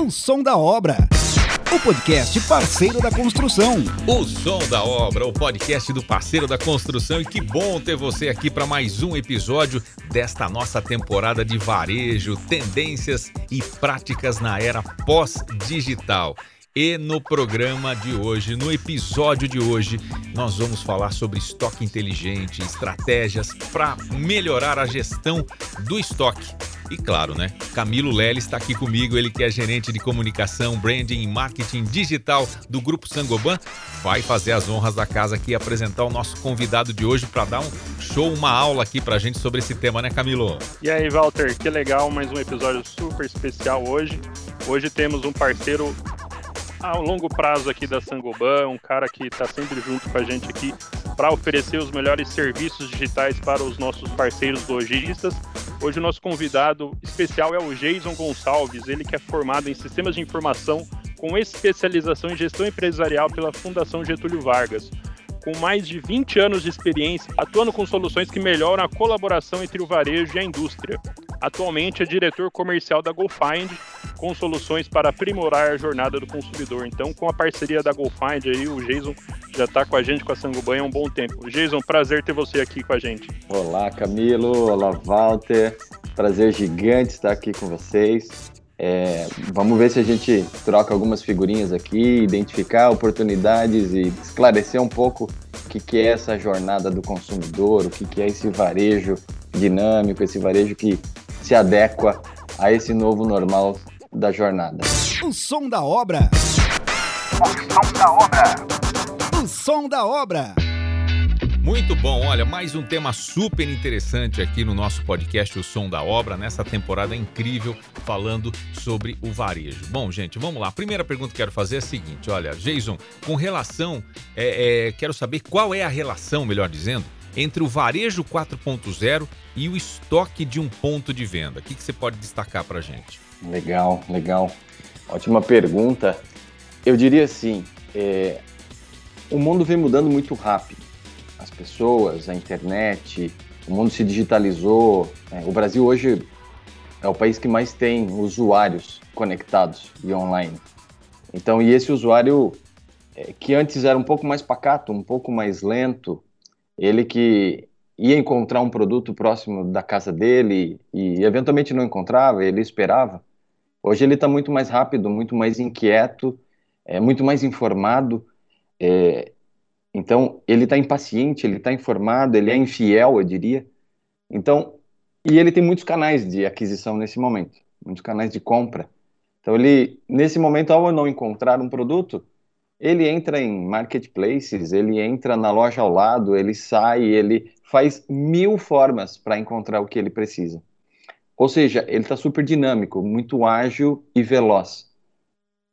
O som da obra. O podcast parceiro da construção. O som da obra, o podcast do parceiro da construção. E que bom ter você aqui para mais um episódio desta nossa temporada de varejo, tendências e práticas na era pós-digital. E no programa de hoje, no episódio de hoje, nós vamos falar sobre estoque inteligente, estratégias para melhorar a gestão do estoque. E claro, né? Camilo Lely está aqui comigo, ele que é gerente de comunicação, branding e marketing digital do Grupo Sangoban, vai fazer as honras da casa aqui e apresentar o nosso convidado de hoje para dar um show, uma aula aqui para a gente sobre esse tema, né, Camilo? E aí, Walter, que legal, mais um episódio super especial hoje. Hoje temos um parceiro ao longo prazo aqui da Sangoban, um cara que está sempre junto com a gente aqui para oferecer os melhores serviços digitais para os nossos parceiros lojistas. Hoje o nosso convidado especial é o Jason Gonçalves, ele que é formado em sistemas de informação com especialização em gestão empresarial pela Fundação Getúlio Vargas com mais de 20 anos de experiência atuando com soluções que melhoram a colaboração entre o varejo e a indústria. Atualmente é diretor comercial da GoFind, com soluções para aprimorar a jornada do consumidor. Então, com a parceria da GoFind aí, o Jason já está com a gente com a Sangobanha há um bom tempo. Jason, prazer ter você aqui com a gente. Olá, Camilo. Olá, Walter. Prazer gigante estar aqui com vocês. É, vamos ver se a gente troca algumas figurinhas aqui, identificar oportunidades e esclarecer um pouco o que, que é essa jornada do consumidor, o que, que é esse varejo dinâmico, esse varejo que se adequa a esse novo normal da jornada. O som da obra. O som da obra. O som da obra. Muito bom, olha, mais um tema super interessante aqui no nosso podcast O Som da Obra, nessa temporada incrível, falando sobre o varejo. Bom, gente, vamos lá. A primeira pergunta que quero fazer é a seguinte: olha, Jason, com relação, é, é, quero saber qual é a relação, melhor dizendo, entre o varejo 4.0 e o estoque de um ponto de venda. O que, que você pode destacar para gente? Legal, legal. Ótima pergunta. Eu diria assim: é, o mundo vem mudando muito rápido as pessoas, a internet, o mundo se digitalizou. É, o Brasil hoje é o país que mais tem usuários conectados e online. Então, e esse usuário é, que antes era um pouco mais pacato, um pouco mais lento, ele que ia encontrar um produto próximo da casa dele e eventualmente não encontrava, ele esperava. Hoje ele está muito mais rápido, muito mais inquieto, é muito mais informado. É, então, ele está impaciente, ele está informado, ele é infiel, eu diria. Então, e ele tem muitos canais de aquisição nesse momento, muitos canais de compra. Então, ele, nesse momento, ao não encontrar um produto, ele entra em marketplaces, ele entra na loja ao lado, ele sai, ele faz mil formas para encontrar o que ele precisa. Ou seja, ele está super dinâmico, muito ágil e veloz.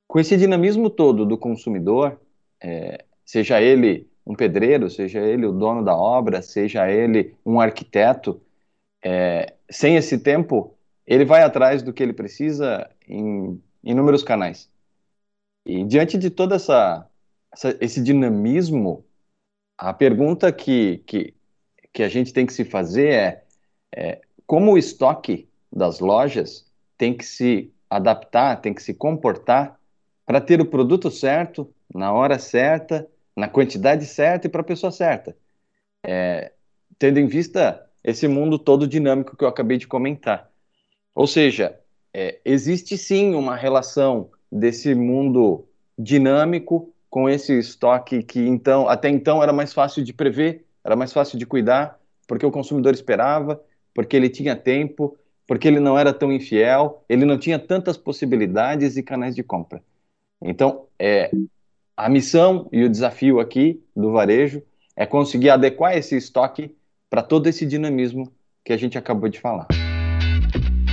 Com esse dinamismo todo do consumidor, é, seja ele um pedreiro, seja ele o dono da obra, seja ele um arquiteto, é, sem esse tempo, ele vai atrás do que ele precisa em inúmeros canais. E diante de todo essa, essa, esse dinamismo, a pergunta que, que, que a gente tem que se fazer é, é como o estoque das lojas tem que se adaptar, tem que se comportar para ter o produto certo, na hora certa na quantidade certa e para a pessoa certa. É, tendo em vista esse mundo todo dinâmico que eu acabei de comentar. Ou seja, é, existe sim uma relação desse mundo dinâmico com esse estoque que então até então era mais fácil de prever, era mais fácil de cuidar, porque o consumidor esperava, porque ele tinha tempo, porque ele não era tão infiel, ele não tinha tantas possibilidades e canais de compra. Então, é, a missão e o desafio aqui do varejo é conseguir adequar esse estoque para todo esse dinamismo que a gente acabou de falar.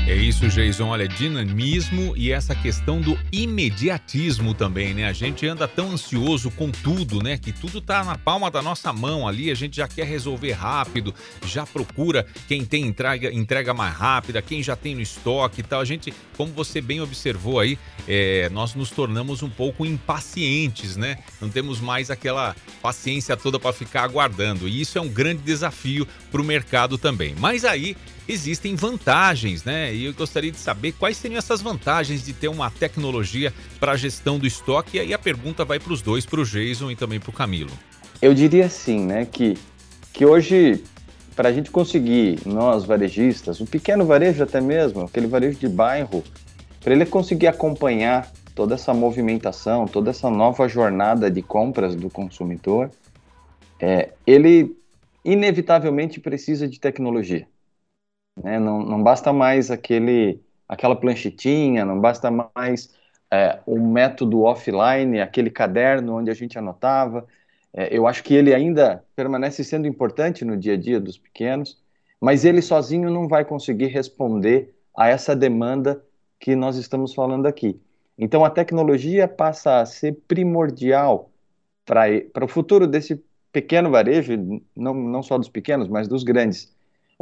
É isso, Jason. Olha, dinamismo e essa questão do imediatismo também, né? A gente anda tão ansioso com tudo, né? Que tudo tá na palma da nossa mão ali, a gente já quer resolver rápido, já procura quem tem entrega, entrega mais rápida, quem já tem no estoque e tal. A gente, como você bem observou aí, é, nós nos tornamos um pouco impacientes, né? Não temos mais aquela paciência toda para ficar aguardando. E isso é um grande desafio para o mercado também. Mas aí existem vantagens, né? E eu gostaria de saber quais seriam essas vantagens de ter uma tecnologia para a gestão do estoque. E aí a pergunta vai para os dois, para o Jason e também para o Camilo. Eu diria assim, né, que, que hoje, para a gente conseguir, nós varejistas, o pequeno varejo até mesmo, aquele varejo de bairro, para ele conseguir acompanhar toda essa movimentação, toda essa nova jornada de compras do consumidor, é, ele inevitavelmente precisa de tecnologia. Né? Não, não basta mais aquele, aquela planchetinha, não basta mais é, o método offline, aquele caderno onde a gente anotava. É, eu acho que ele ainda permanece sendo importante no dia a dia dos pequenos, mas ele sozinho não vai conseguir responder a essa demanda que nós estamos falando aqui. Então a tecnologia passa a ser primordial para o futuro desse pequeno varejo, não, não só dos pequenos, mas dos grandes,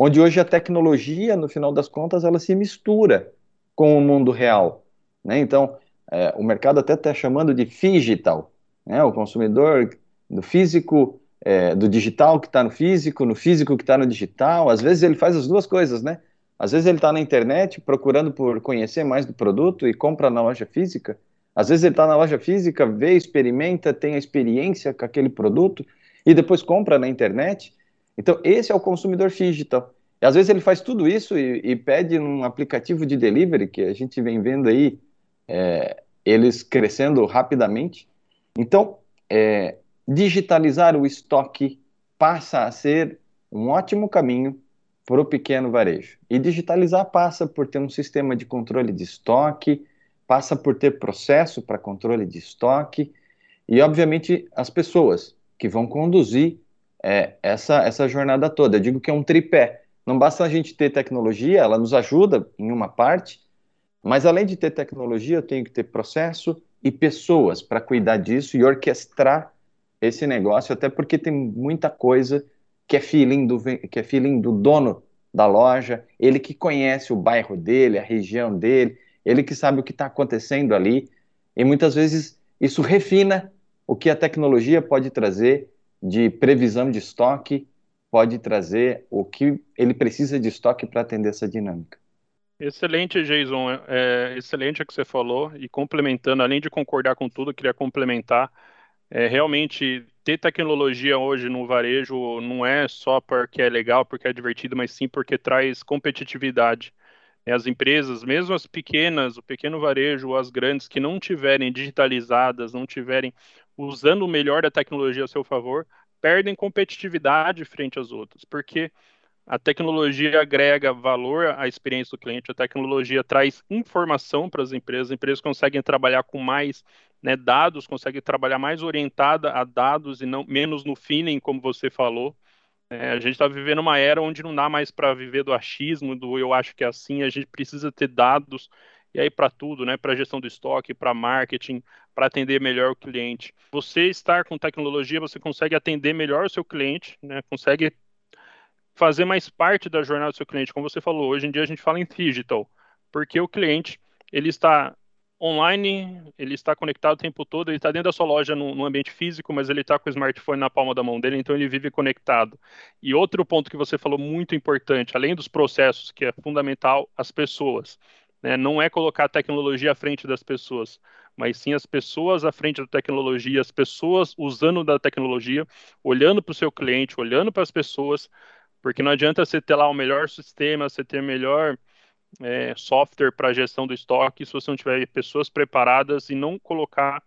onde hoje a tecnologia, no final das contas, ela se mistura com o mundo real. Né? Então, é, o mercado até está chamando de digital, né? o consumidor do físico, é, do digital que está no físico, no físico que está no digital, às vezes ele faz as duas coisas, né? Às vezes ele está na internet procurando por conhecer mais do produto e compra na loja física. Às vezes ele está na loja física, vê, experimenta, tem a experiência com aquele produto e depois compra na internet. Então, esse é o consumidor digital. E às vezes ele faz tudo isso e, e, pede num aplicativo de delivery, que a gente vem vendo aí, é, eles crescendo rapidamente. Então, é, digitalizar o estoque passa a ser um ótimo caminho para o pequeno varejo. E digitalizar passa por ter um sistema de controle de estoque, passa por ter processo para controle de estoque e, obviamente, as pessoas que vão conduzir é, essa, essa jornada toda. Eu digo que é um tripé. Não basta a gente ter tecnologia, ela nos ajuda em uma parte, mas além de ter tecnologia, eu tenho que ter processo e pessoas para cuidar disso e orquestrar esse negócio, até porque tem muita coisa que é feeling do, que é feeling do dono da loja, ele que conhece o bairro dele, a região dele, ele que sabe o que está acontecendo ali, e muitas vezes isso refina o que a tecnologia pode trazer de previsão de estoque, pode trazer o que ele precisa de estoque para atender essa dinâmica. Excelente, Jason. É, é, excelente o que você falou. E complementando, além de concordar com tudo, queria complementar. É, realmente, ter tecnologia hoje no varejo não é só porque é legal, porque é divertido, mas sim porque traz competitividade. É, as empresas, mesmo as pequenas, o pequeno varejo, as grandes, que não tiverem digitalizadas, não tiverem usando o melhor da tecnologia a seu favor, perdem competitividade frente às outras, porque a tecnologia agrega valor à experiência do cliente, a tecnologia traz informação para as empresas, as empresas conseguem trabalhar com mais né, dados, conseguem trabalhar mais orientada a dados e não menos no feeling, como você falou. É, a gente está vivendo uma era onde não dá mais para viver do achismo, do eu acho que é assim, a gente precisa ter dados e aí para tudo, né? Para gestão do estoque, para marketing, para atender melhor o cliente. Você estar com tecnologia, você consegue atender melhor o seu cliente, né? Consegue fazer mais parte da jornada do seu cliente, como você falou. Hoje em dia a gente fala em digital, porque o cliente ele está online, ele está conectado o tempo todo, ele está dentro da sua loja no, no ambiente físico, mas ele está com o smartphone na palma da mão dele, então ele vive conectado. E outro ponto que você falou muito importante, além dos processos, que é fundamental, as pessoas. Né? Não é colocar a tecnologia à frente das pessoas, mas sim as pessoas à frente da tecnologia, as pessoas usando da tecnologia, olhando para o seu cliente, olhando para as pessoas, porque não adianta você ter lá o melhor sistema, você ter melhor é, software para gestão do estoque se você não tiver pessoas preparadas e não colocar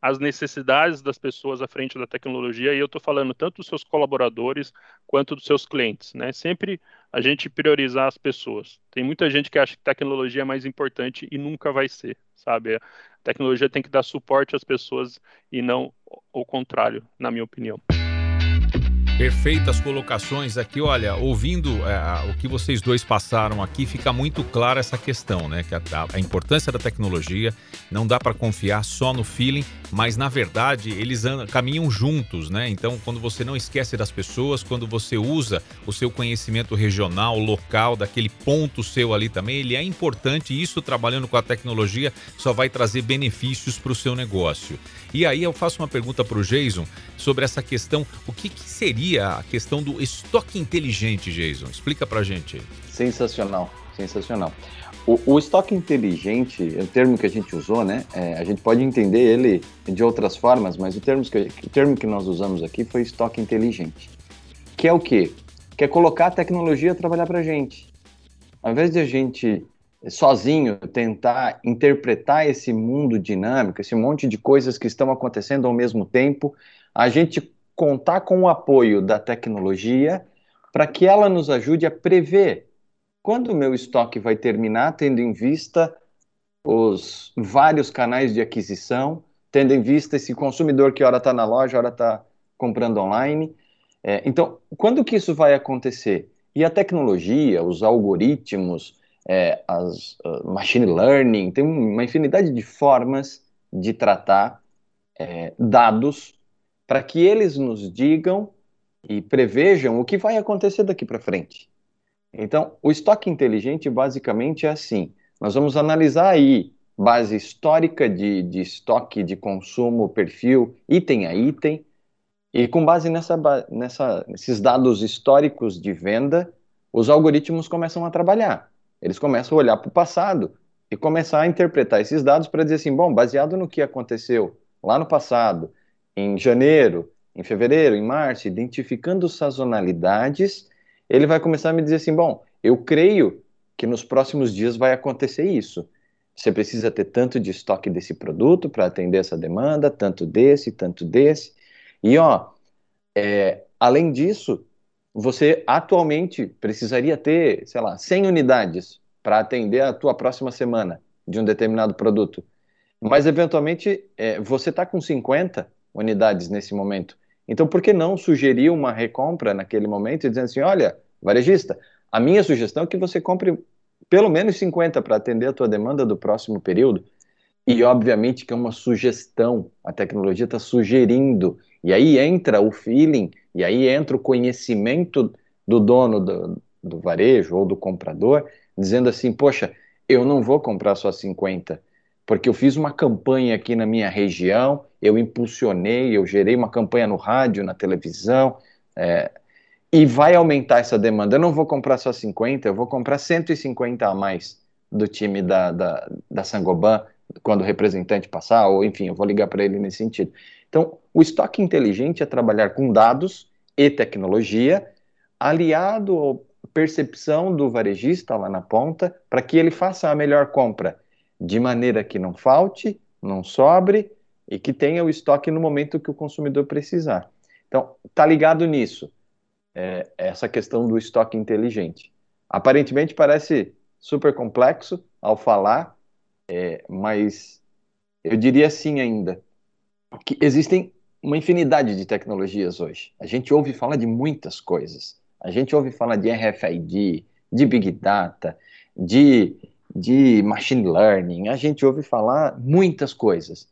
as necessidades das pessoas à frente da tecnologia, e eu estou falando tanto dos seus colaboradores quanto dos seus clientes, né? Sempre a gente priorizar as pessoas. Tem muita gente que acha que tecnologia é mais importante e nunca vai ser, sabe? A tecnologia tem que dar suporte às pessoas e não o contrário, na minha opinião. Perfeitas colocações aqui. Olha, ouvindo é, o que vocês dois passaram aqui, fica muito clara essa questão, né? Que a, a importância da tecnologia não dá para confiar só no feeling, mas na verdade eles andam, caminham juntos, né? Então, quando você não esquece das pessoas, quando você usa o seu conhecimento regional, local, daquele ponto seu ali também, ele é importante. E isso trabalhando com a tecnologia só vai trazer benefícios para o seu negócio. E aí eu faço uma pergunta para o Jason sobre essa questão: o que, que seria a questão do estoque inteligente, Jason? Explica para gente. Sensacional, sensacional. O, o, estoque inteligente, é o termo que a gente usou, né? É, a gente pode entender ele de outras formas, mas o termo, que, o termo que nós usamos aqui foi estoque inteligente. Que é o quê? Que é colocar a tecnologia a trabalhar para a gente. Ao invés de a gente sozinho tentar interpretar esse mundo dinâmico, esse monte de coisas que estão acontecendo ao mesmo tempo, a gente contar com o apoio da tecnologia para que ela nos ajude a prever quando o meu estoque vai terminar, tendo em vista os vários canais de aquisição, tendo em vista esse consumidor que ora está na loja, ora está comprando online. É, então, quando que isso vai acontecer? E a tecnologia, os algoritmos, é, as uh, machine learning, tem uma infinidade de formas de tratar é, dados para que eles nos digam e prevejam o que vai acontecer daqui para frente. Então, o estoque inteligente basicamente é assim: nós vamos analisar aí base histórica de, de estoque de consumo, perfil, item a item, e com base nessa, nessa, nesses dados históricos de venda, os algoritmos começam a trabalhar. Eles começam a olhar para o passado e começar a interpretar esses dados para dizer assim: bom, baseado no que aconteceu lá no passado, em janeiro, em fevereiro, em março, identificando sazonalidades ele vai começar a me dizer assim: bom, eu creio que nos próximos dias vai acontecer isso. Você precisa ter tanto de estoque desse produto para atender essa demanda, tanto desse, tanto desse. E ó, é, além disso, você atualmente precisaria ter, sei lá, 100 unidades para atender a tua próxima semana de um determinado produto. Mas eventualmente é, você está com 50 unidades nesse momento. Então, por que não sugerir uma recompra naquele momento dizendo assim, olha, varejista, a minha sugestão é que você compre pelo menos 50 para atender a tua demanda do próximo período. E, obviamente, que é uma sugestão, a tecnologia está sugerindo, e aí entra o feeling, e aí entra o conhecimento do dono do, do varejo ou do comprador, dizendo assim, poxa, eu não vou comprar só 50, porque eu fiz uma campanha aqui na minha região, eu impulsionei, eu gerei uma campanha no rádio, na televisão, é, e vai aumentar essa demanda. Eu não vou comprar só 50, eu vou comprar 150 a mais do time da, da, da Sangoban quando o representante passar, ou enfim, eu vou ligar para ele nesse sentido. Então, o estoque inteligente é trabalhar com dados e tecnologia, aliado à percepção do varejista lá na ponta, para que ele faça a melhor compra de maneira que não falte, não sobre e que tenha o estoque no momento que o consumidor precisar. Então, tá ligado nisso, é, essa questão do estoque inteligente. Aparentemente parece super complexo ao falar, é, mas eu diria assim ainda, que existem uma infinidade de tecnologias hoje. A gente ouve falar de muitas coisas. A gente ouve falar de RFID, de Big Data, de de machine learning, a gente ouve falar muitas coisas.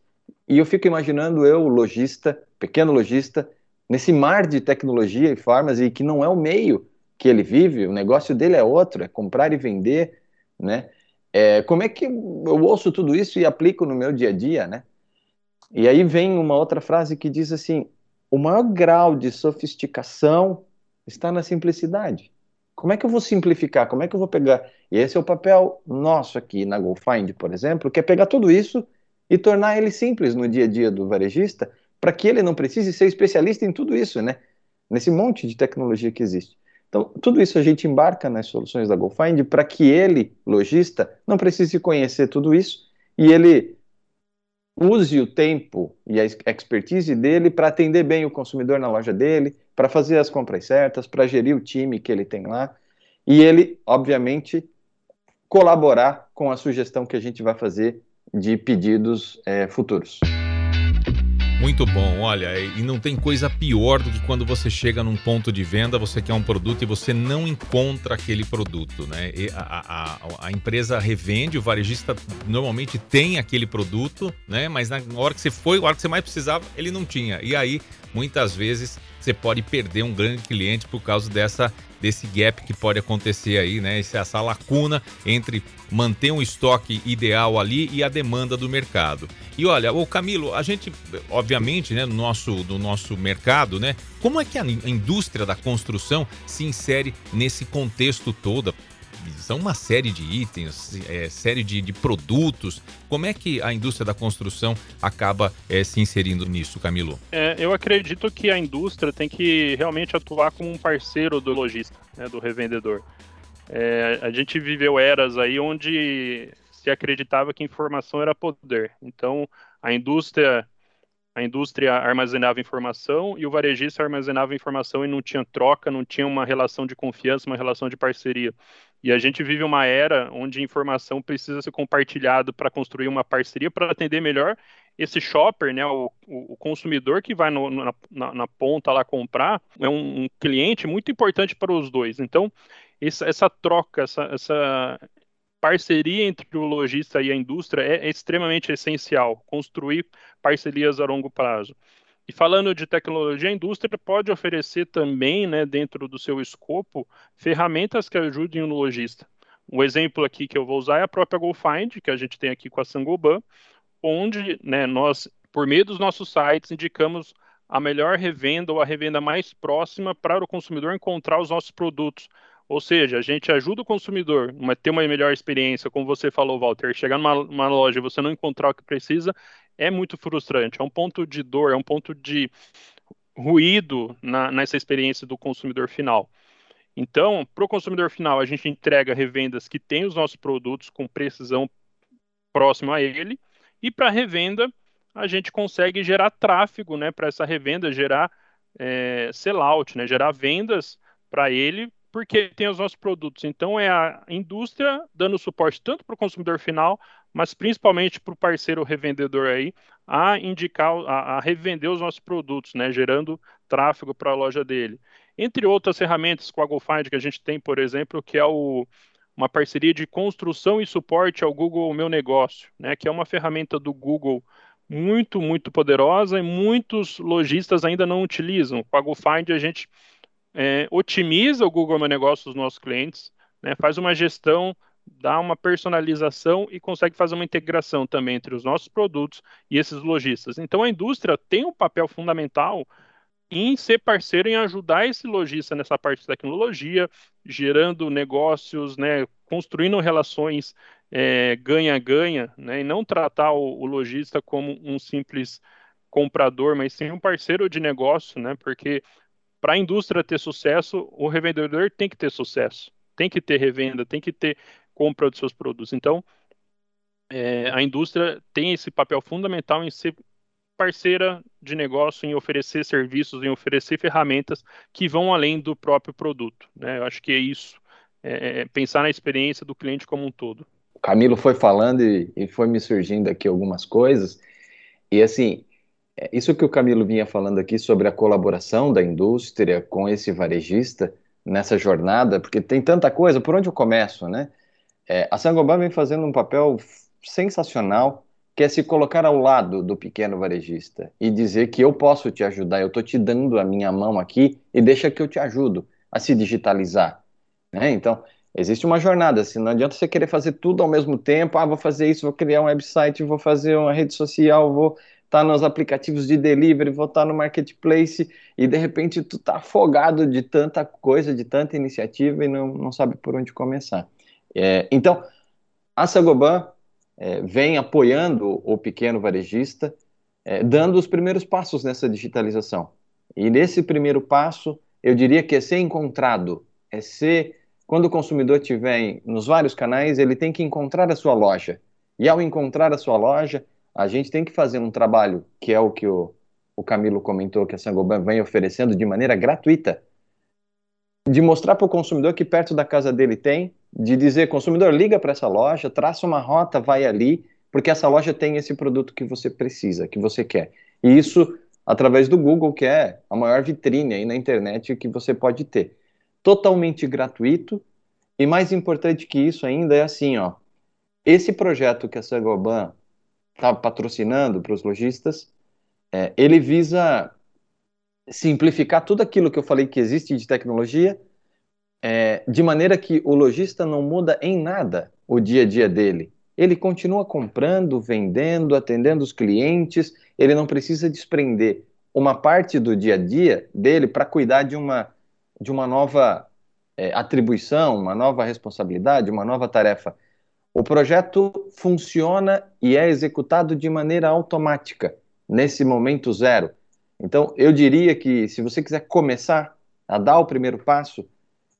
E eu fico imaginando eu, lojista, pequeno lojista, nesse mar de tecnologia e e que não é o meio que ele vive, o negócio dele é outro, é comprar e vender, né? É, como é que eu ouço tudo isso e aplico no meu dia a dia, né? E aí vem uma outra frase que diz assim: o maior grau de sofisticação está na simplicidade. Como é que eu vou simplificar? Como é que eu vou pegar? E esse é o papel nosso aqui na GoFind, por exemplo, que é pegar tudo isso e tornar ele simples no dia a dia do varejista, para que ele não precise ser especialista em tudo isso, né? Nesse monte de tecnologia que existe. Então, tudo isso a gente embarca nas soluções da GoFind para que ele, lojista, não precise conhecer tudo isso e ele use o tempo e a expertise dele para atender bem o consumidor na loja dele, para fazer as compras certas, para gerir o time que ele tem lá e ele, obviamente, colaborar com a sugestão que a gente vai fazer de pedidos é, futuros. Muito bom, olha, e não tem coisa pior do que quando você chega num ponto de venda, você quer um produto e você não encontra aquele produto, né? A, a, a, empresa revende, o varejista normalmente tem aquele produto, né? Mas na hora que você foi, na hora que você mais precisava, ele não tinha. E aí, muitas vezes, você pode perder um grande cliente por causa dessa desse gap que pode acontecer aí, né? Essa lacuna entre manter um estoque ideal ali e a demanda do mercado. E olha, o Camilo, a gente, obviamente, né, no nosso, do nosso mercado, né? Como é que a indústria da construção se insere nesse contexto todo? São uma série de itens, é, série de, de, produtos. Como é que a indústria da construção acaba é, se inserindo nisso, Camilo? É, eu acredito que a indústria tem que realmente atuar como um parceiro do lojista, né, do revendedor. É, a gente viveu eras aí onde se acreditava que informação era poder. Então, a indústria a indústria armazenava informação e o varejista armazenava informação e não tinha troca, não tinha uma relação de confiança, uma relação de parceria. E a gente vive uma era onde informação precisa ser compartilhada para construir uma parceria para atender melhor esse shopper, né, o, o consumidor que vai no, na, na, na, ponta lá comprar, é um, um, cliente muito importante para os dois. Então, essa, essa troca, essa, essa parceria entre o lojista e a indústria é, é extremamente essencial, construir parcerias a longo prazo. E falando de tecnologia, a indústria pode oferecer também, né, dentro do seu escopo, ferramentas que ajudem o lojista. Um exemplo aqui que eu vou usar é a própria GoFind, que a gente tem aqui com a Sangoban, onde né, nós, por meio dos nossos sites, indicamos a melhor revenda ou a revenda mais próxima para o consumidor encontrar os nossos produtos. Ou seja, a gente ajuda o consumidor a ter uma melhor experiência, como você falou, Walter. Chegar numa loja e você não encontrar o que precisa é muito frustrante. É um ponto de dor, é um ponto de ruído na, nessa experiência do consumidor final. Então, para o consumidor final, a gente entrega revendas que têm os nossos produtos com precisão próxima a ele, e para revenda, a gente consegue gerar tráfego né, para essa revenda, gerar é, sellout, né, gerar vendas para ele porque tem os nossos produtos. Então é a indústria dando suporte tanto para o consumidor final, mas principalmente para o parceiro revendedor aí, a indicar, a, a, revender os nossos produtos, né, gerando tráfego para a loja dele. Entre outras ferramentas com a GoFind que a gente tem, por exemplo, que é o, uma parceria de construção e suporte ao Google Meu Negócio, né, que é uma ferramenta do Google muito, muito poderosa e muitos lojistas ainda não utilizam. Com a GoFind a gente é, otimiza o Google Meu Negócio dos nossos clientes, né, faz uma gestão, dá uma personalização e consegue fazer uma integração também entre os nossos produtos e esses lojistas. Então a indústria tem um papel fundamental em ser parceiro em ajudar esse lojista nessa parte de tecnologia, gerando negócios, né, construindo relações é, ganha-ganha, é, né, e não tratar o, o lojista como um simples comprador, mas sim um parceiro de negócio, né, porque para a indústria ter sucesso, o revendedor tem que ter sucesso, tem que ter revenda, tem que ter compra dos seus produtos. Então, é, a indústria tem esse papel fundamental em ser parceira de negócio, em oferecer serviços, em oferecer ferramentas que vão além do próprio produto. Né? Eu acho que é isso, é, é pensar na experiência do cliente como um todo. O Camilo foi falando e, e foi me surgindo aqui algumas coisas, e assim, é, isso que o Camilo vinha falando aqui sobre a colaboração da indústria com esse varejista nessa jornada, porque tem tanta coisa, por onde eu começo, né? É, a Sangoban vem fazendo um papel sensacional, que é se colocar ao lado do pequeno varejista e dizer que eu posso te ajudar, eu estou te dando a minha mão aqui e deixa que eu te ajudo a se digitalizar. Né? Então, existe uma jornada, assim, não adianta você querer fazer tudo ao mesmo tempo, ah, vou fazer isso, vou criar um website, vou fazer uma rede social, vou tá nos aplicativos de delivery, vou estar tá no marketplace e de repente tu tá afogado de tanta coisa, de tanta iniciativa e não, não sabe por onde começar. É, então, a Sagoban é, vem apoiando o pequeno varejista, é, dando os primeiros passos nessa digitalização. E nesse primeiro passo, eu diria que é ser encontrado, é ser quando o consumidor estiver nos vários canais, ele tem que encontrar a sua loja. E ao encontrar a sua loja, a gente tem que fazer um trabalho, que é o que o, o Camilo comentou, que a Sangoban vem oferecendo de maneira gratuita, de mostrar para o consumidor que perto da casa dele tem, de dizer, consumidor, liga para essa loja, traça uma rota, vai ali, porque essa loja tem esse produto que você precisa, que você quer. E isso através do Google, que é a maior vitrine aí na internet que você pode ter. Totalmente gratuito, e mais importante que isso ainda é assim, ó, esse projeto que a Sangoban está patrocinando para os lojistas, é, ele visa simplificar tudo aquilo que eu falei que existe de tecnologia, é, de maneira que o lojista não muda em nada o dia a dia dele. Ele continua comprando, vendendo, atendendo os clientes, ele não precisa desprender uma parte do dia a dia dele para cuidar de uma, de uma nova é, atribuição, uma nova responsabilidade, uma nova tarefa. O projeto funciona e é executado de maneira automática, nesse momento zero. Então, eu diria que se você quiser começar a dar o primeiro passo,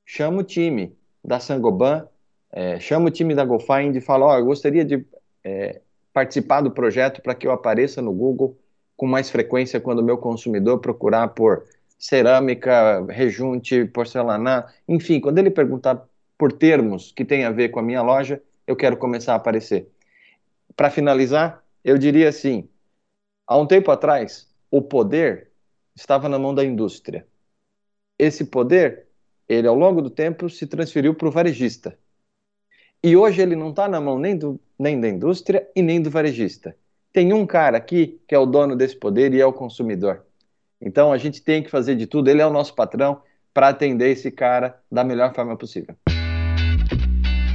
chama o time da Sangoban, é, chama o time da GoFind e fala: Ó, oh, eu gostaria de é, participar do projeto para que eu apareça no Google com mais frequência quando o meu consumidor procurar por cerâmica, rejunte, porcelanato, enfim, quando ele perguntar por termos que tem a ver com a minha loja, eu quero começar a aparecer. Para finalizar, eu diria assim: há um tempo atrás, o poder estava na mão da indústria. Esse poder, ele ao longo do tempo se transferiu para o varejista. E hoje ele não está na mão nem, do, nem da indústria e nem do varejista. Tem um cara aqui que é o dono desse poder e é o consumidor. Então a gente tem que fazer de tudo, ele é o nosso patrão, para atender esse cara da melhor forma possível.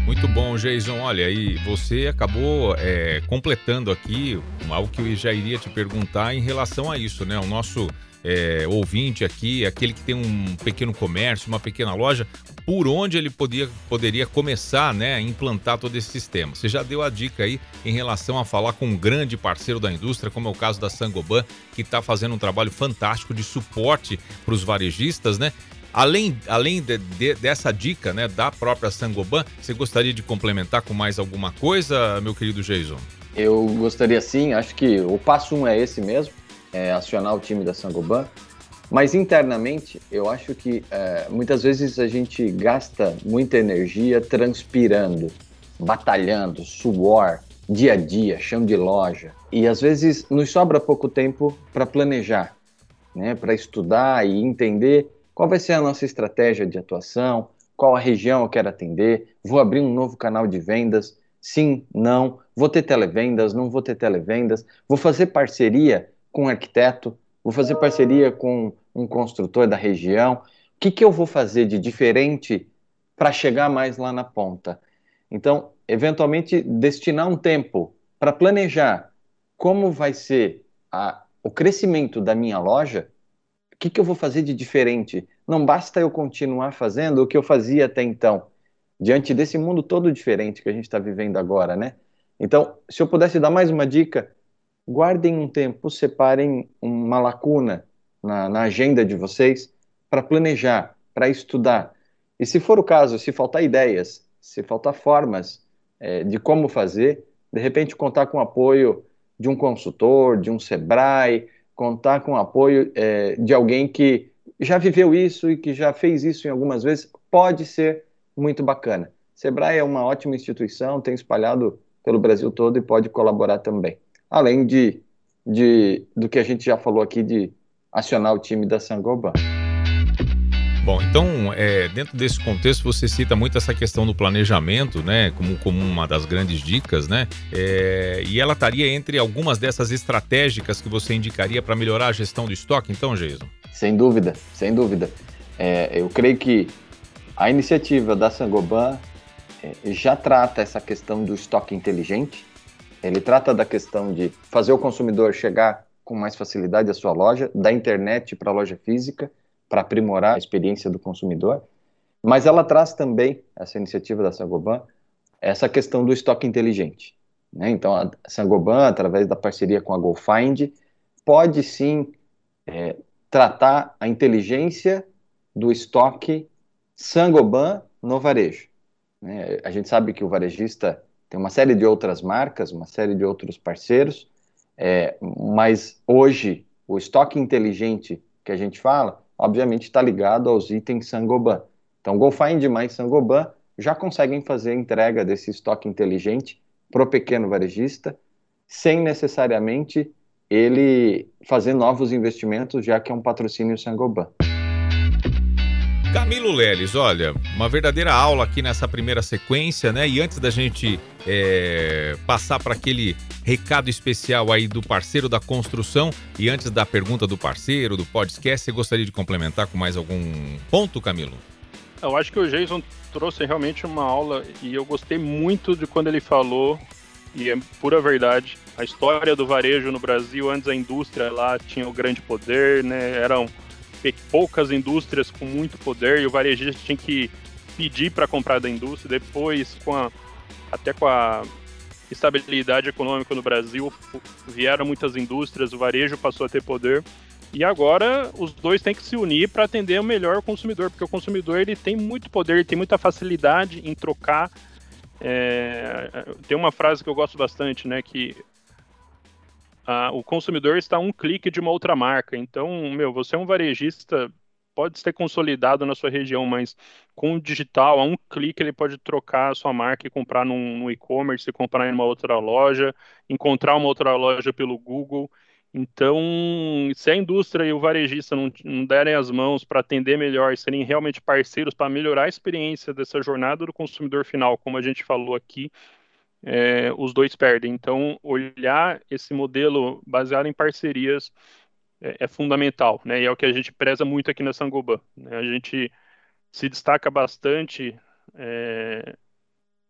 Muito bom, Jason. Olha, aí você acabou é, completando aqui algo que eu já iria te perguntar em relação a isso, né? O nosso é, ouvinte aqui, aquele que tem um pequeno comércio, uma pequena loja, por onde ele podia, poderia começar né, a implantar todo esse sistema. Você já deu a dica aí em relação a falar com um grande parceiro da indústria, como é o caso da Sangoban, que está fazendo um trabalho fantástico de suporte para os varejistas, né? Além, além de, de, dessa dica né, da própria Sangoban, você gostaria de complementar com mais alguma coisa, meu querido Jason? Eu gostaria sim, acho que o passo um é esse mesmo é, acionar o time da Sangoban. Mas internamente, eu acho que é, muitas vezes a gente gasta muita energia transpirando, batalhando, suor, dia a dia, chão de loja. E às vezes nos sobra pouco tempo para planejar, né, para estudar e entender qual vai ser a nossa estratégia de atuação, qual a região eu quero atender, vou abrir um novo canal de vendas, sim, não, vou ter televendas, não vou ter televendas, vou fazer parceria com um arquiteto, vou fazer parceria com um construtor da região. O que, que eu vou fazer de diferente para chegar mais lá na ponta? Então, eventualmente, destinar um tempo para planejar como vai ser a, o crescimento da minha loja, o que, que eu vou fazer de diferente? Não basta eu continuar fazendo o que eu fazia até então, diante desse mundo todo diferente que a gente está vivendo agora, né? Então, se eu pudesse dar mais uma dica, guardem um tempo, separem uma lacuna na, na agenda de vocês para planejar, para estudar. E se for o caso, se faltar ideias, se faltar formas é, de como fazer, de repente contar com o apoio de um consultor, de um Sebrae, contar com o apoio é, de alguém que já viveu isso e que já fez isso em algumas vezes, pode ser muito bacana. Sebrae é uma ótima instituição, tem espalhado pelo Brasil todo e pode colaborar também além de, de do que a gente já falou aqui de acionar o time da Sangoban. Bom, então, é, dentro desse contexto, você cita muito essa questão do planejamento, né, como, como uma das grandes dicas, né, é, e ela estaria entre algumas dessas estratégicas que você indicaria para melhorar a gestão do estoque, então, Jason? Sem dúvida, sem dúvida. É, eu creio que a iniciativa da Sangoban é, já trata essa questão do estoque inteligente, ele trata da questão de fazer o consumidor chegar com mais facilidade à sua loja, da internet para a loja física, para aprimorar a experiência do consumidor. Mas ela traz também, essa iniciativa da Sangoban, essa questão do estoque inteligente. Né? Então, a Sangoban, através da parceria com a GoFind, pode sim é, tratar a inteligência do estoque Sangoban no varejo. Né? A gente sabe que o varejista tem uma série de outras marcas, uma série de outros parceiros, é, mas hoje o estoque inteligente que a gente fala, obviamente está ligado aos itens Sangoban. Então, GoFind mais Sangoban já conseguem fazer entrega desse estoque inteligente para o pequeno varejista, sem necessariamente ele fazer novos investimentos, já que é um patrocínio Sangoban. Camilo Leles, olha, uma verdadeira aula aqui nessa primeira sequência, né? E antes da gente é, passar para aquele recado especial aí do parceiro da construção e antes da pergunta do parceiro, do podcast, você gostaria de complementar com mais algum ponto, Camilo? Eu acho que o Jason trouxe realmente uma aula e eu gostei muito de quando ele falou, e é pura verdade, a história do varejo no Brasil, antes a indústria lá tinha o grande poder, né? Eram poucas indústrias com muito poder e o varejista tinha que pedir para comprar da indústria, depois com a, até com a estabilidade econômica no Brasil, vieram muitas indústrias, o varejo passou a ter poder. E agora os dois têm que se unir para atender o melhor consumidor, porque o consumidor ele tem muito poder, ele tem muita facilidade em trocar. É, tem uma frase que eu gosto bastante, né, que a, o consumidor está a um clique de uma outra marca. Então, meu, você é um varejista pode ser consolidado na sua região, mas com o digital, a um clique ele pode trocar a sua marca e comprar num, no e-commerce, comprar em uma outra loja, encontrar uma outra loja pelo Google. Então, se a indústria e o varejista não, não derem as mãos para atender melhor, serem realmente parceiros para melhorar a experiência dessa jornada do consumidor final, como a gente falou aqui, é, os dois perdem. Então, olhar esse modelo baseado em parcerias é, é, fundamental, né? E é o que a gente preza muito aqui na Sangoban. Né? A gente se destaca bastante é,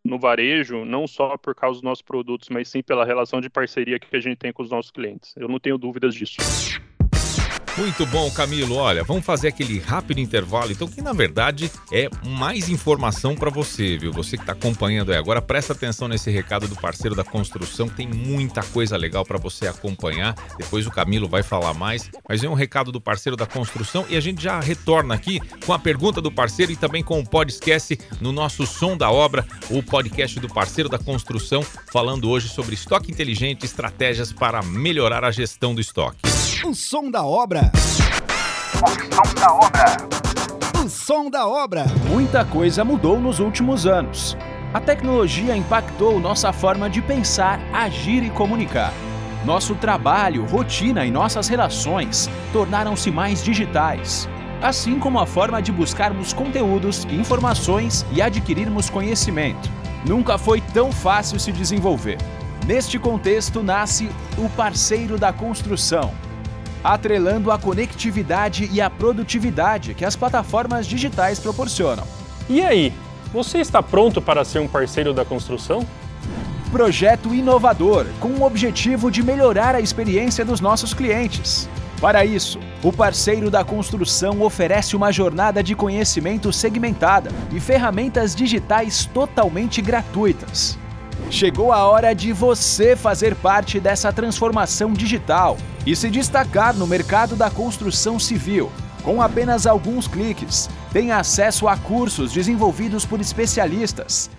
no varejo, não só por causa dos nossos produtos, mas sim pela relação de parceria que a gente tem com os nossos clientes. Eu não tenho dúvidas disso. Muito bom, Camilo. Olha, vamos fazer aquele rápido intervalo, então, que na verdade é mais informação para você, viu? Você que está acompanhando aí agora, presta atenção nesse recado do parceiro da construção, tem muita coisa legal para você acompanhar. Depois o Camilo vai falar mais, mas é um recado do parceiro da construção e a gente já retorna aqui com a pergunta do parceiro e também com o podcast no nosso Som da Obra, o podcast do parceiro da construção, falando hoje sobre estoque inteligente, estratégias para melhorar a gestão do estoque. O som da obra. O som da obra. O som da obra. Muita coisa mudou nos últimos anos. A tecnologia impactou nossa forma de pensar, agir e comunicar. Nosso trabalho, rotina e nossas relações tornaram-se mais digitais, assim como a forma de buscarmos conteúdos, informações e adquirirmos conhecimento. Nunca foi tão fácil se desenvolver. Neste contexto nasce o parceiro da construção atrelando a conectividade e a produtividade que as plataformas digitais proporcionam. E aí, você está pronto para ser um parceiro da construção? Projeto inovador com o objetivo de melhorar a experiência dos nossos clientes. Para isso, o parceiro da construção oferece uma jornada de conhecimento segmentada e ferramentas digitais totalmente gratuitas. Chegou a hora de você fazer parte dessa transformação digital e se destacar no mercado da construção civil. Com apenas alguns cliques, tem acesso a cursos desenvolvidos por especialistas.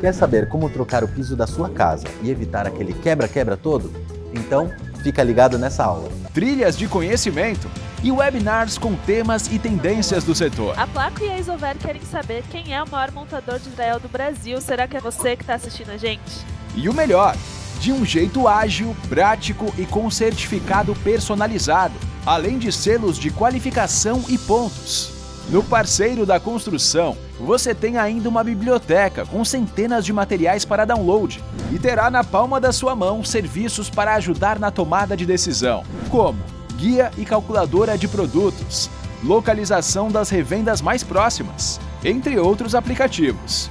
Quer saber como trocar o piso da sua casa e evitar aquele quebra-quebra todo? Então, fica ligado nessa aula. Trilhas de conhecimento e webinars com temas e tendências do setor. A Placo e a Isover querem saber quem é o maior montador de Israel do Brasil. Será que é você que está assistindo a gente? E o melhor, de um jeito ágil, prático e com certificado personalizado, além de selos de qualificação e pontos. No parceiro da construção, você tem ainda uma biblioteca com centenas de materiais para download e terá na palma da sua mão serviços para ajudar na tomada de decisão, como guia e calculadora de produtos, localização das revendas mais próximas, entre outros aplicativos.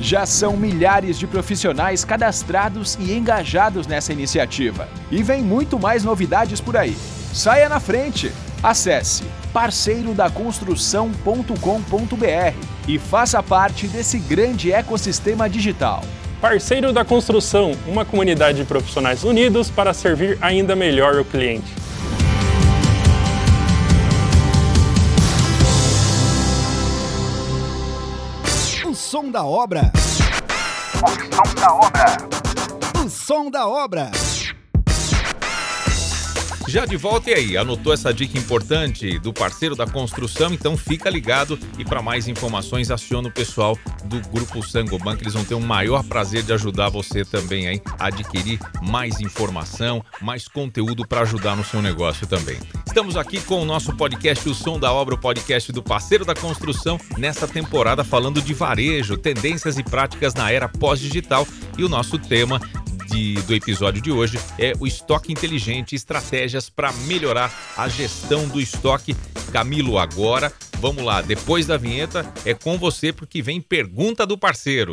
Já são milhares de profissionais cadastrados e engajados nessa iniciativa. E vem muito mais novidades por aí. Saia na frente! Acesse parceirodaconstrução.com.br e faça parte desse grande ecossistema digital. Parceiro da Construção, uma comunidade de profissionais unidos para servir ainda melhor o cliente. Da obra. O som da obra. O som da obra. Já de volta e aí, anotou essa dica importante do parceiro da construção? Então fica ligado e para mais informações aciona o pessoal do Grupo Sangoban, que eles vão ter um maior prazer de ajudar você também aí a adquirir mais informação, mais conteúdo para ajudar no seu negócio também. Estamos aqui com o nosso podcast O Som da Obra, o podcast do parceiro da construção, nessa temporada falando de varejo, tendências e práticas na era pós-digital e o nosso tema de, do episódio de hoje é o estoque inteligente, estratégias para melhorar a gestão do estoque. Camilo, agora, vamos lá, depois da vinheta é com você porque vem pergunta do parceiro.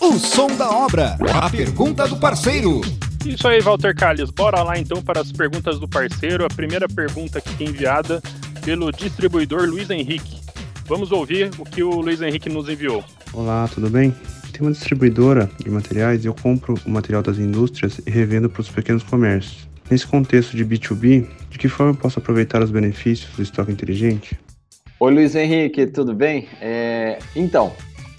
O som da obra, a pergunta do parceiro. Isso aí, Walter Calles. Bora lá então para as perguntas do parceiro. A primeira pergunta aqui enviada pelo distribuidor Luiz Henrique. Vamos ouvir o que o Luiz Henrique nos enviou. Olá, tudo bem? Tem uma distribuidora de materiais e eu compro o material das indústrias e revendo para os pequenos comércios. Nesse contexto de B2B, de que forma eu posso aproveitar os benefícios do estoque inteligente? Oi, Luiz Henrique, tudo bem? É... Então,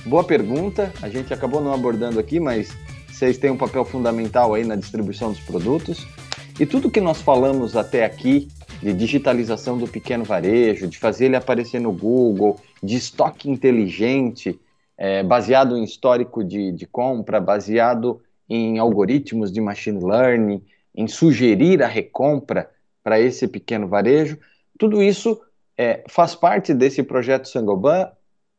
boa pergunta. A gente acabou não abordando aqui, mas vocês têm um papel fundamental aí na distribuição dos produtos. E tudo que nós falamos até aqui de digitalização do pequeno varejo, de fazer ele aparecer no Google, de estoque inteligente, é, baseado em histórico de, de compra, baseado em algoritmos de machine learning, em sugerir a recompra para esse pequeno varejo, tudo isso é, faz parte desse projeto Sangoban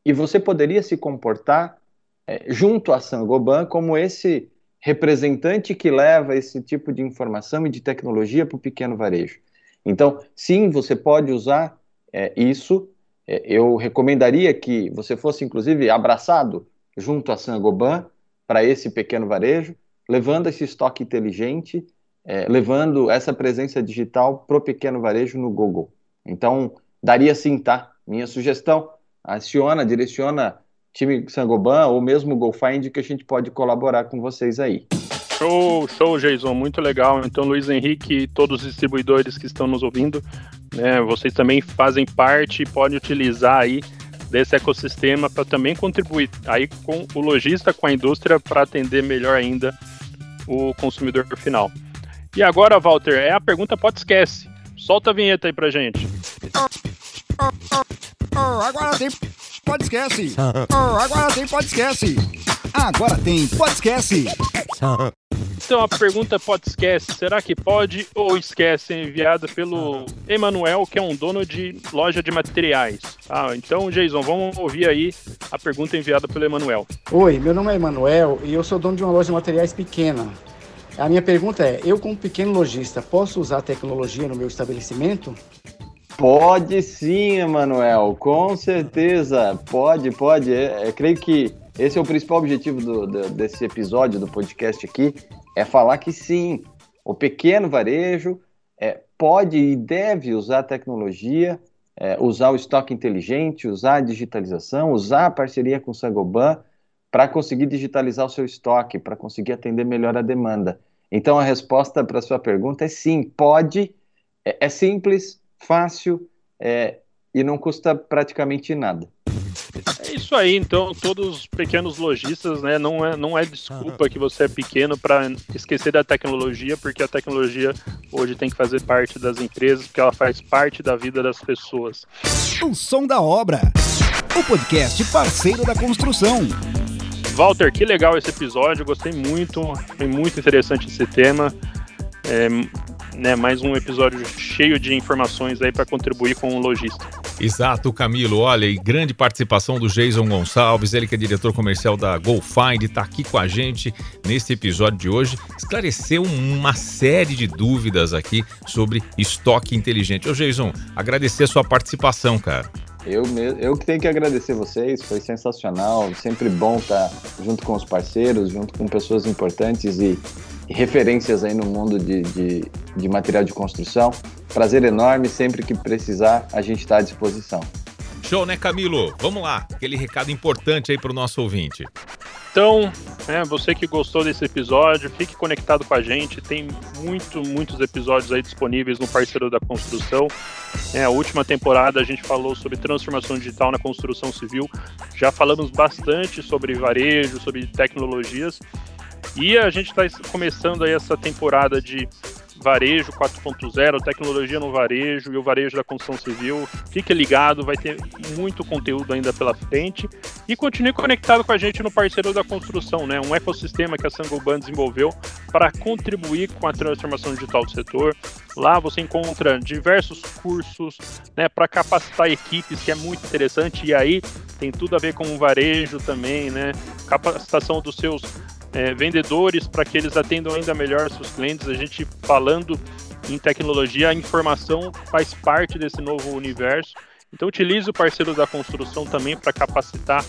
e você poderia se comportar é, junto a Sangoban como esse representante que leva esse tipo de informação e de tecnologia para o pequeno varejo. Então, sim, você pode usar é, isso. É, eu recomendaria que você fosse, inclusive, abraçado junto a Sangoban para esse pequeno varejo, levando esse estoque inteligente é, levando essa presença digital para o pequeno varejo no Google. Então, daria sim, tá? Minha sugestão, aciona, direciona time Sangoban ou mesmo GoFind que a gente pode colaborar com vocês aí. Show, show, Jason, muito legal. Então, Luiz Henrique e todos os distribuidores que estão nos ouvindo, né, vocês também fazem parte e podem utilizar aí desse ecossistema para também contribuir aí com o lojista, com a indústria, para atender melhor ainda o consumidor final. E agora, Walter, é a pergunta pode esquece. Solta a vinheta aí pra gente. Agora tem pode esquece. agora tem pode esquece. Agora tem pode esquece. Então a pergunta pode esquece, será que pode ou esquece é enviada pelo Emanuel, que é um dono de loja de materiais. Ah, então, Jason, vamos ouvir aí a pergunta enviada pelo Emanuel. Oi, meu nome é Emanuel e eu sou dono de uma loja de materiais pequena. A minha pergunta é: eu, como pequeno lojista, posso usar tecnologia no meu estabelecimento? Pode sim, Emanuel, com certeza. Pode, pode. É, é, creio que esse é o principal objetivo do, do, desse episódio do podcast aqui: é falar que sim, o pequeno varejo é, pode e deve usar tecnologia, é, usar o estoque inteligente, usar a digitalização, usar a parceria com o Sagoban para conseguir digitalizar o seu estoque, para conseguir atender melhor a demanda. Então a resposta para a sua pergunta é sim, pode, é, é simples, fácil é, e não custa praticamente nada. É isso aí, então, todos os pequenos lojistas, né, não é, não é desculpa que você é pequeno para esquecer da tecnologia, porque a tecnologia hoje tem que fazer parte das empresas, porque ela faz parte da vida das pessoas. O som da obra, o podcast parceiro da construção. Walter, que legal esse episódio, gostei muito, foi muito interessante esse tema. É, né, mais um episódio cheio de informações aí para contribuir com o lojista. Exato, Camilo. Olha, e grande participação do Jason Gonçalves, ele que é diretor comercial da GoFind, está aqui com a gente nesse episódio de hoje. Esclareceu uma série de dúvidas aqui sobre estoque inteligente. Ô, Jason, agradecer a sua participação, cara. Eu, eu que tenho que agradecer vocês, foi sensacional, sempre bom estar junto com os parceiros, junto com pessoas importantes e, e referências aí no mundo de, de, de material de construção. Prazer enorme, sempre que precisar, a gente está à disposição. Show, né, Camilo? Vamos lá, aquele recado importante aí para o nosso ouvinte. Então, é, você que gostou desse episódio, fique conectado com a gente. Tem muito, muitos episódios aí disponíveis no Parceiro da Construção. É, a última temporada a gente falou sobre transformação digital na construção civil. Já falamos bastante sobre varejo, sobre tecnologias. E a gente está começando aí essa temporada de varejo 4.0, tecnologia no varejo e o varejo da construção civil. Fique ligado, vai ter muito conteúdo ainda pela frente. E continue conectado com a gente no parceiro da construção, né? Um ecossistema que a Sangoban desenvolveu para contribuir com a transformação digital do setor. Lá você encontra diversos cursos né, para capacitar equipes, que é muito interessante. E aí tem tudo a ver com o varejo também, né? Capacitação dos seus é, vendedores para que eles atendam ainda melhor seus clientes. A gente falando em tecnologia, a informação faz parte desse novo universo. Então utilize o parceiro da construção também para capacitar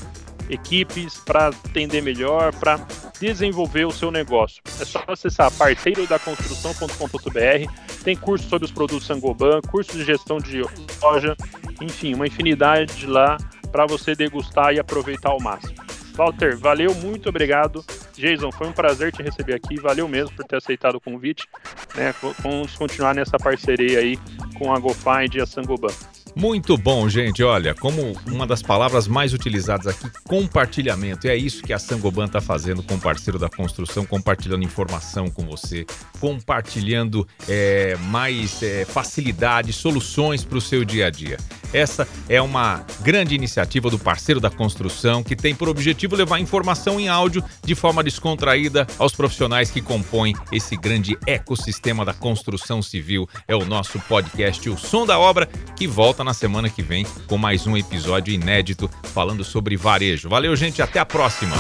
equipes, para atender melhor, para desenvolver o seu negócio. É só acessar parceirodaconstrução.com.br. Tem curso sobre os produtos Sangoban, curso de gestão de loja, enfim, uma infinidade lá para você degustar e aproveitar ao máximo. Walter, valeu, muito obrigado. Jason, foi um prazer te receber aqui, valeu mesmo por ter aceitado o convite. Né? Vamos continuar nessa parceria aí com a GoFind e a Sangoban. Muito bom, gente. Olha, como uma das palavras mais utilizadas aqui, compartilhamento. E é isso que a Sangoban está fazendo com o parceiro da construção, compartilhando informação com você, compartilhando é, mais é, facilidades, soluções para o seu dia a dia. Essa é uma grande iniciativa do parceiro da construção que tem por objetivo levar informação em áudio de forma descontraída aos profissionais que compõem esse grande ecossistema da construção civil. É o nosso podcast O Som da Obra que volta na semana que vem com mais um episódio inédito falando sobre varejo. Valeu, gente, até a próxima.